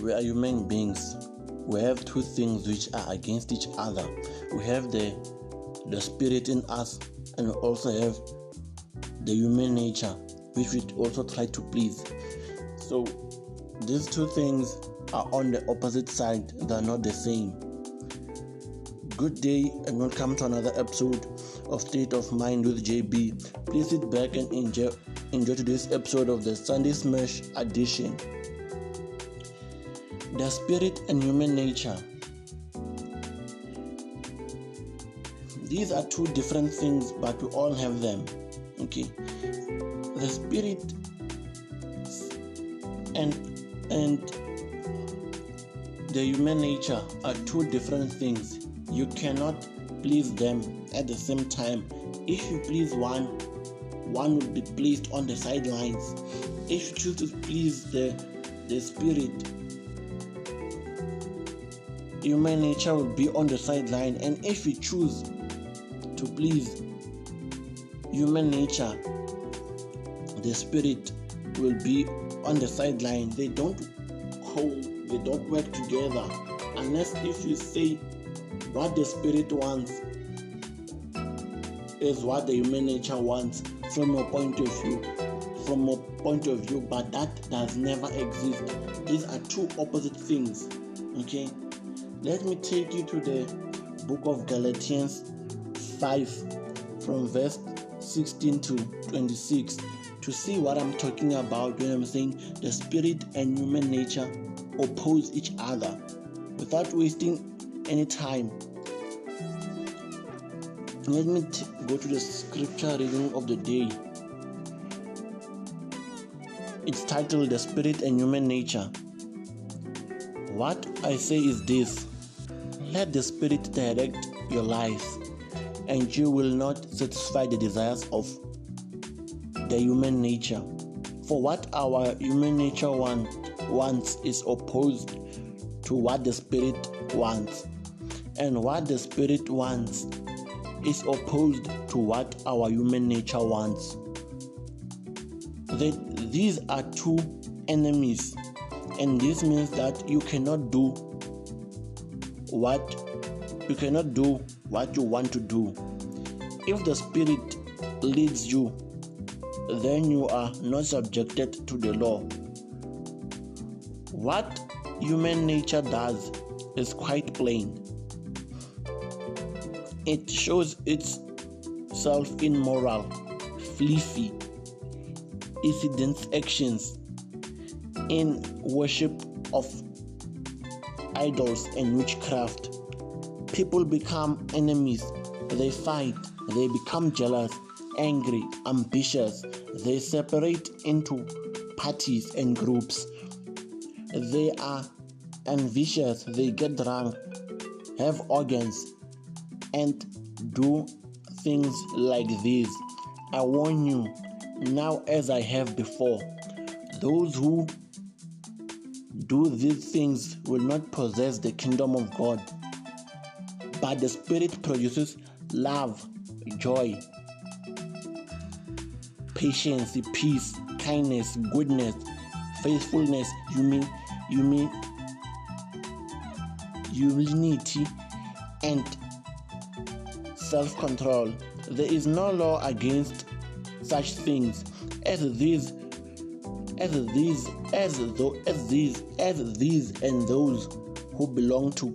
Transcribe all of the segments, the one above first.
we are human beings. We have two things which are against each other. We have the the spirit in us, and we also have the human nature, which we also try to please. So these two things are on the opposite side, they're not the same. Good day and welcome to another episode of State of Mind with JB. Please sit back and enjoy enjoy today's episode of the Sunday Smash edition. The spirit and human nature. These are two different things, but we all have them. Okay. The spirit and and the human nature are two different things. You cannot please them at the same time. If you please one, one will be placed on the sidelines. If you choose to please the the spirit, human nature will be on the sideline. And if you choose to please human nature, the spirit will be on the sideline. They don't co they don't work together unless if you say what the spirit wants is what the human nature wants from your point of view from a point of view but that does never exist these are two opposite things okay let me take you to the book of galatians 5 from verse 16 to 26 to see what i'm talking about when i'm saying the spirit and human nature oppose each other without wasting any time let me t- go to the scripture reading of the day. It's titled The Spirit and Human Nature. What I say is this let the Spirit direct your life, and you will not satisfy the desires of the human nature. For what our human nature want, wants is opposed to what the Spirit wants, and what the Spirit wants is opposed to what our human nature wants. That these are two enemies, and this means that you cannot do what you cannot do what you want to do. If the spirit leads you, then you are not subjected to the law. What human nature does is quite plain it shows itself in moral, fluffy, incident actions, in worship of idols and witchcraft. People become enemies, they fight, they become jealous, angry, ambitious, they separate into parties and groups. They are ambitious, they get drunk, have organs, and do things like this. I warn you, now as I have before, those who do these things will not possess the kingdom of God. But the Spirit produces love, joy, patience, peace, kindness, goodness, faithfulness, humi- humi- humility, and self control. There is no law against such things as these as these as though as these as these and those who belong to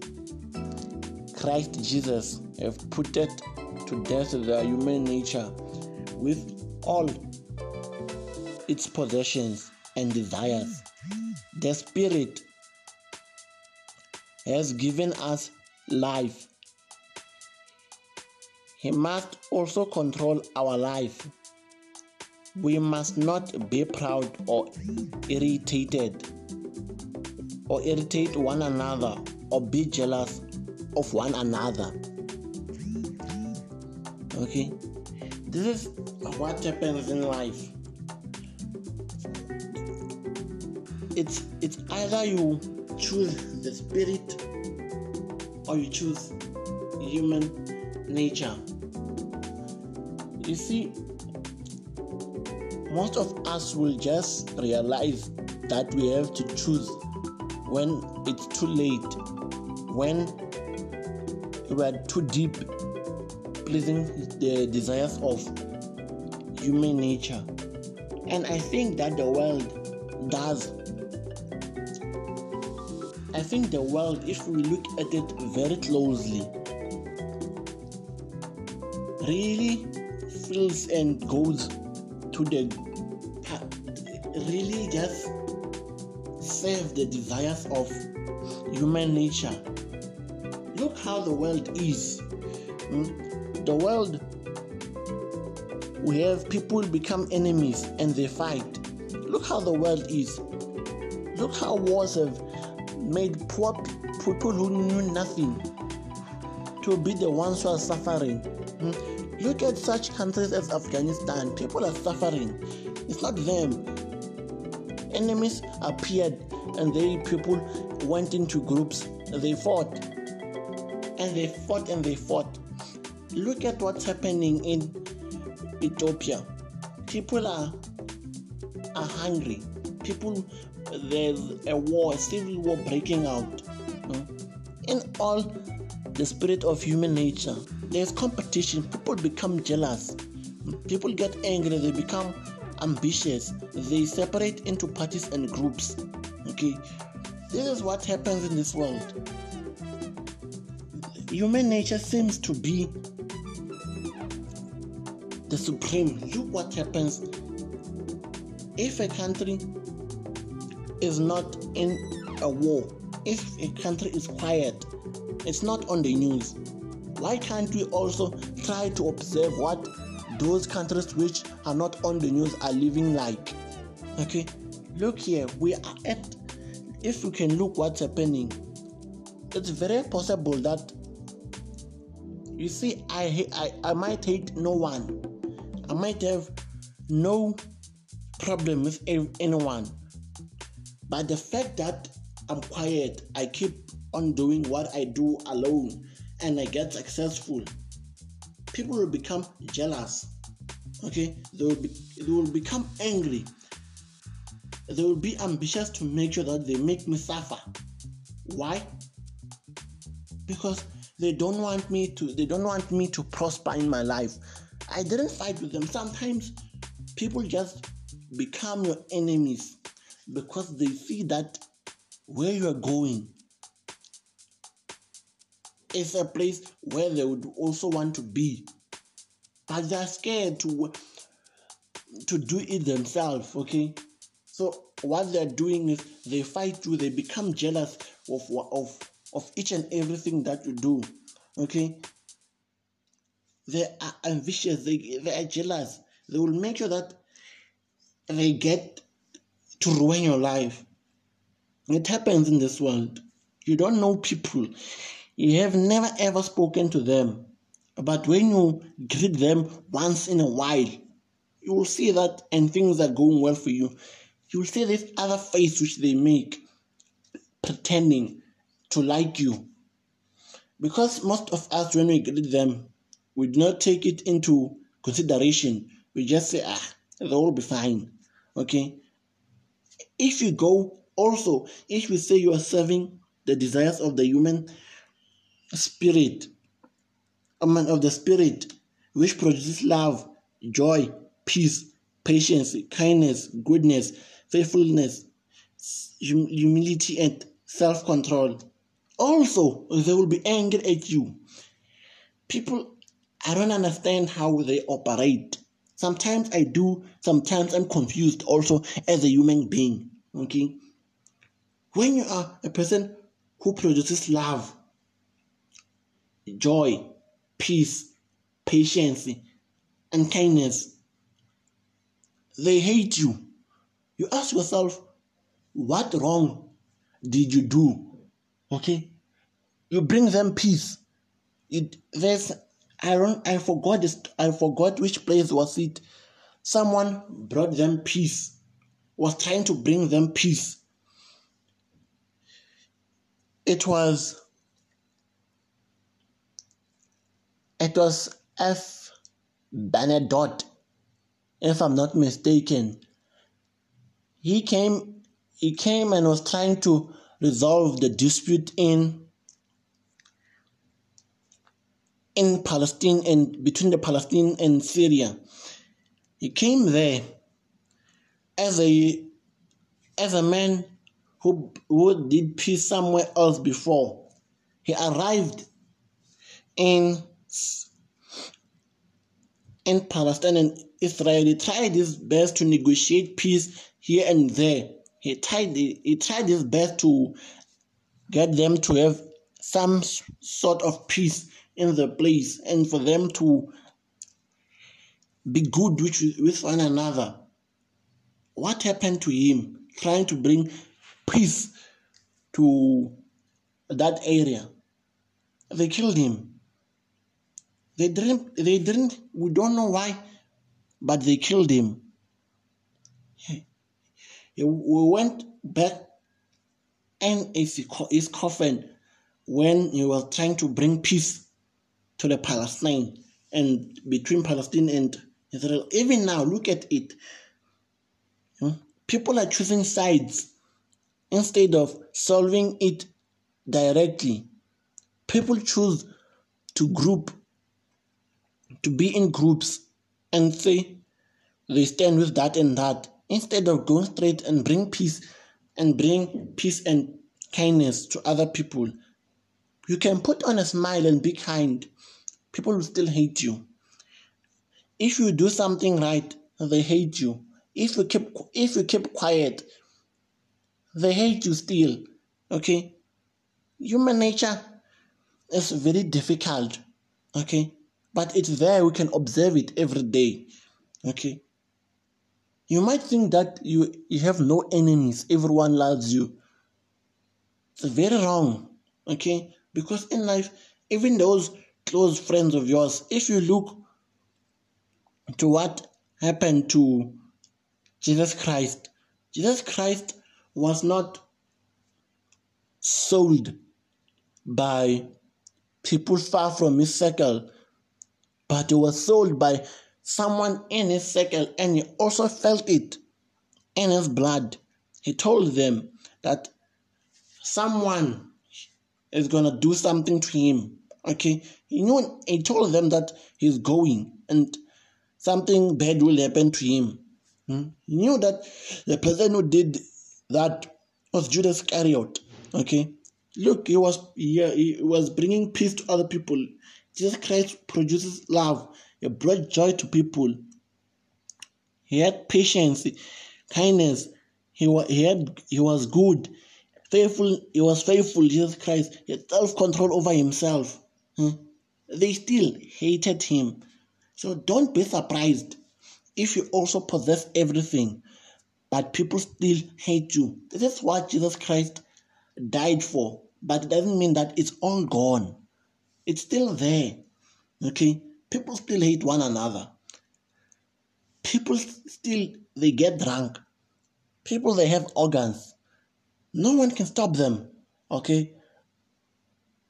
Christ Jesus have put to death their human nature with all its possessions and desires. The Spirit has given us life he must also control our life. We must not be proud or irritated or irritate one another or be jealous of one another. Okay? This is what happens in life. It's it's either you choose the spirit or you choose human nature. You see, most of us will just realize that we have to choose when it's too late, when we are too deep pleasing the desires of human nature. And I think that the world does. I think the world, if we look at it very closely, really feels and goes to the really just serve the desires of human nature. Look how the world is. Hmm? The world, we have people become enemies and they fight. Look how the world is. Look how wars have made poor people who knew nothing to be the ones who are suffering. Hmm? Look at such countries as Afghanistan. People are suffering. It's not them. Enemies appeared and they people went into groups. They fought. And they fought and they fought. Look at what's happening in Ethiopia. People are are hungry. People there's a war, a civil war breaking out. Hmm? In all the spirit of human nature, there's competition. People become jealous. People get angry. They become ambitious. They separate into parties and groups. Okay, this is what happens in this world. Human nature seems to be the supreme. Look what happens if a country is not in a war, if a country is quiet, it's not on the news. Why can't we also try to observe what those countries which are not on the news are living like? Okay, look here, we are at, if we can look what's happening, it's very possible that you see, I, I, I might hate no one, I might have no problem with anyone, but the fact that I'm quiet, I keep on doing what I do alone, and I get successful, people will become jealous. Okay, they will, be, they will become angry. They will be ambitious to make sure that they make me suffer. Why? Because they don't want me to. They don't want me to prosper in my life. I didn't fight with them. Sometimes people just become your enemies because they see that where you are going is a place where they would also want to be but they're scared to to do it themselves okay so what they're doing is they fight you they become jealous of of of each and everything that you do okay they are ambitious they, they are jealous they will make sure that they get to ruin your life. It happens in this world. You don't know people. You have never ever spoken to them. But when you greet them once in a while, you will see that and things are going well for you. You will see this other face which they make, pretending to like you. Because most of us, when we greet them, we do not take it into consideration. We just say, ah, they'll all be fine. Okay? If you go also, if you say you are serving the desires of the human spirit, a man of the spirit, which produces love, joy, peace, patience, kindness, goodness, faithfulness, humility, and self control. Also, they will be angry at you. People, I don't understand how they operate. Sometimes I do, sometimes I'm confused also as a human being. Okay? When you are a person who produces love, joy, peace, patience, and kindness, they hate you. You ask yourself, what wrong did you do? Okay? You bring them peace. It, there's I don't I forgot this I forgot which place was it. Someone brought them peace, was trying to bring them peace. It was it was F Bernadotte, if I'm not mistaken. He came he came and was trying to resolve the dispute in in Palestine and between the Palestine and Syria. He came there as a as a man who, who did peace somewhere else before. He arrived in in Palestine and Israel. He tried his best to negotiate peace here and there. He tried he tried his best to get them to have some sort of peace in the place and for them to be good with, with one another. What happened to him trying to bring peace to that area? They killed him. They didn't, they didn't, we don't know why, but they killed him. We went back in his coffin when he was trying to bring peace to the Palestine and between Palestine and Israel. Even now, look at it. Hmm? People are choosing sides instead of solving it directly. People choose to group, to be in groups and say they stand with that and that instead of going straight and bring peace and bring peace and kindness to other people. You can put on a smile and be kind. People will still hate you. If you do something right, they hate you. If you keep if you keep quiet, they hate you still. Okay? Human nature is very difficult. Okay? But it's there, we can observe it every day. Okay? You might think that you, you have no enemies, everyone loves you. It's very wrong. Okay? Because in life, even those close friends of yours, if you look to what happened to Jesus Christ, Jesus Christ was not sold by people far from his circle, but he was sold by someone in his circle and he also felt it in his blood. He told them that someone is going to do something to him. Okay, he knew he told them that he's going and something bad will happen to him. Hmm? He knew that the person who did that was Judas Iscariot. Okay, look, he was yeah, he was bringing peace to other people. Jesus Christ produces love. He brought joy to people. He had patience, kindness. He was he had he was good, faithful. He was faithful. Jesus Christ. He had self control over himself. Hmm? They still hated him. So don't be surprised if you also possess everything, but people still hate you. This is what Jesus Christ died for, but it doesn't mean that it's all gone. It's still there. Okay? People still hate one another. People still they get drunk. People they have organs. No one can stop them. Okay?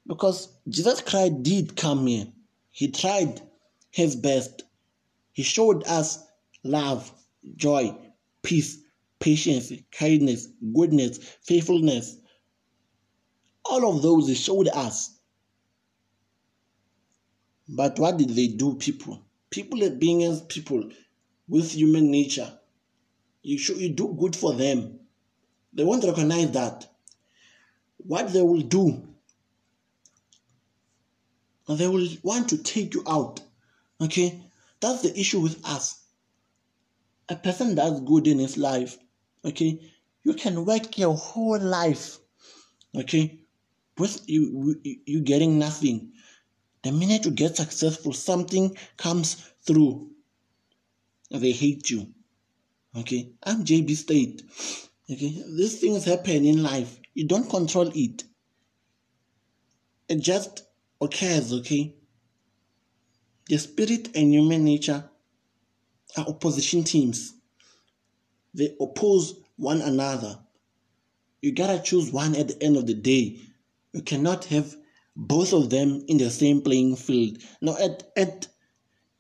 Because Jesus Christ did come here. He tried his best. He showed us love, joy, peace, patience, kindness, goodness, faithfulness. All of those he showed us. But what did they do, people? People being as people with human nature. You should you do good for them. They won't recognize that. What they will do, they will want to take you out. Okay? That's the issue with us. A person does good in his life. Okay? You can work your whole life. Okay? With you, you getting nothing. The minute you get successful, something comes through. They hate you. Okay, I'm JB State. Okay, these things happen in life. You don't control it. It just occurs, okay? The spirit and human nature are opposition teams. They oppose one another. You gotta choose one at the end of the day. You cannot have both of them in the same playing field. Now, at, at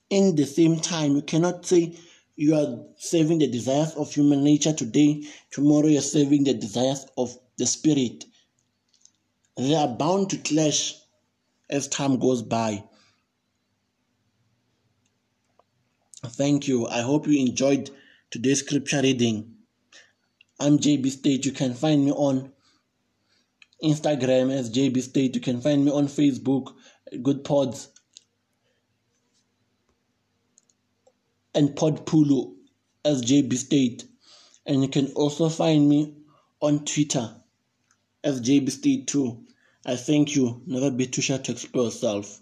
in the same time, you cannot say you are serving the desires of human nature today, tomorrow you're serving the desires of the spirit. they are bound to clash as time goes by. Thank you. I hope you enjoyed today's scripture reading. I'm JB State. You can find me on Instagram as JB State. You can find me on Facebook, Good Pods, and Podpulu as JB State. And you can also find me on Twitter as JB State too. I thank you. Never be too shy to explore yourself.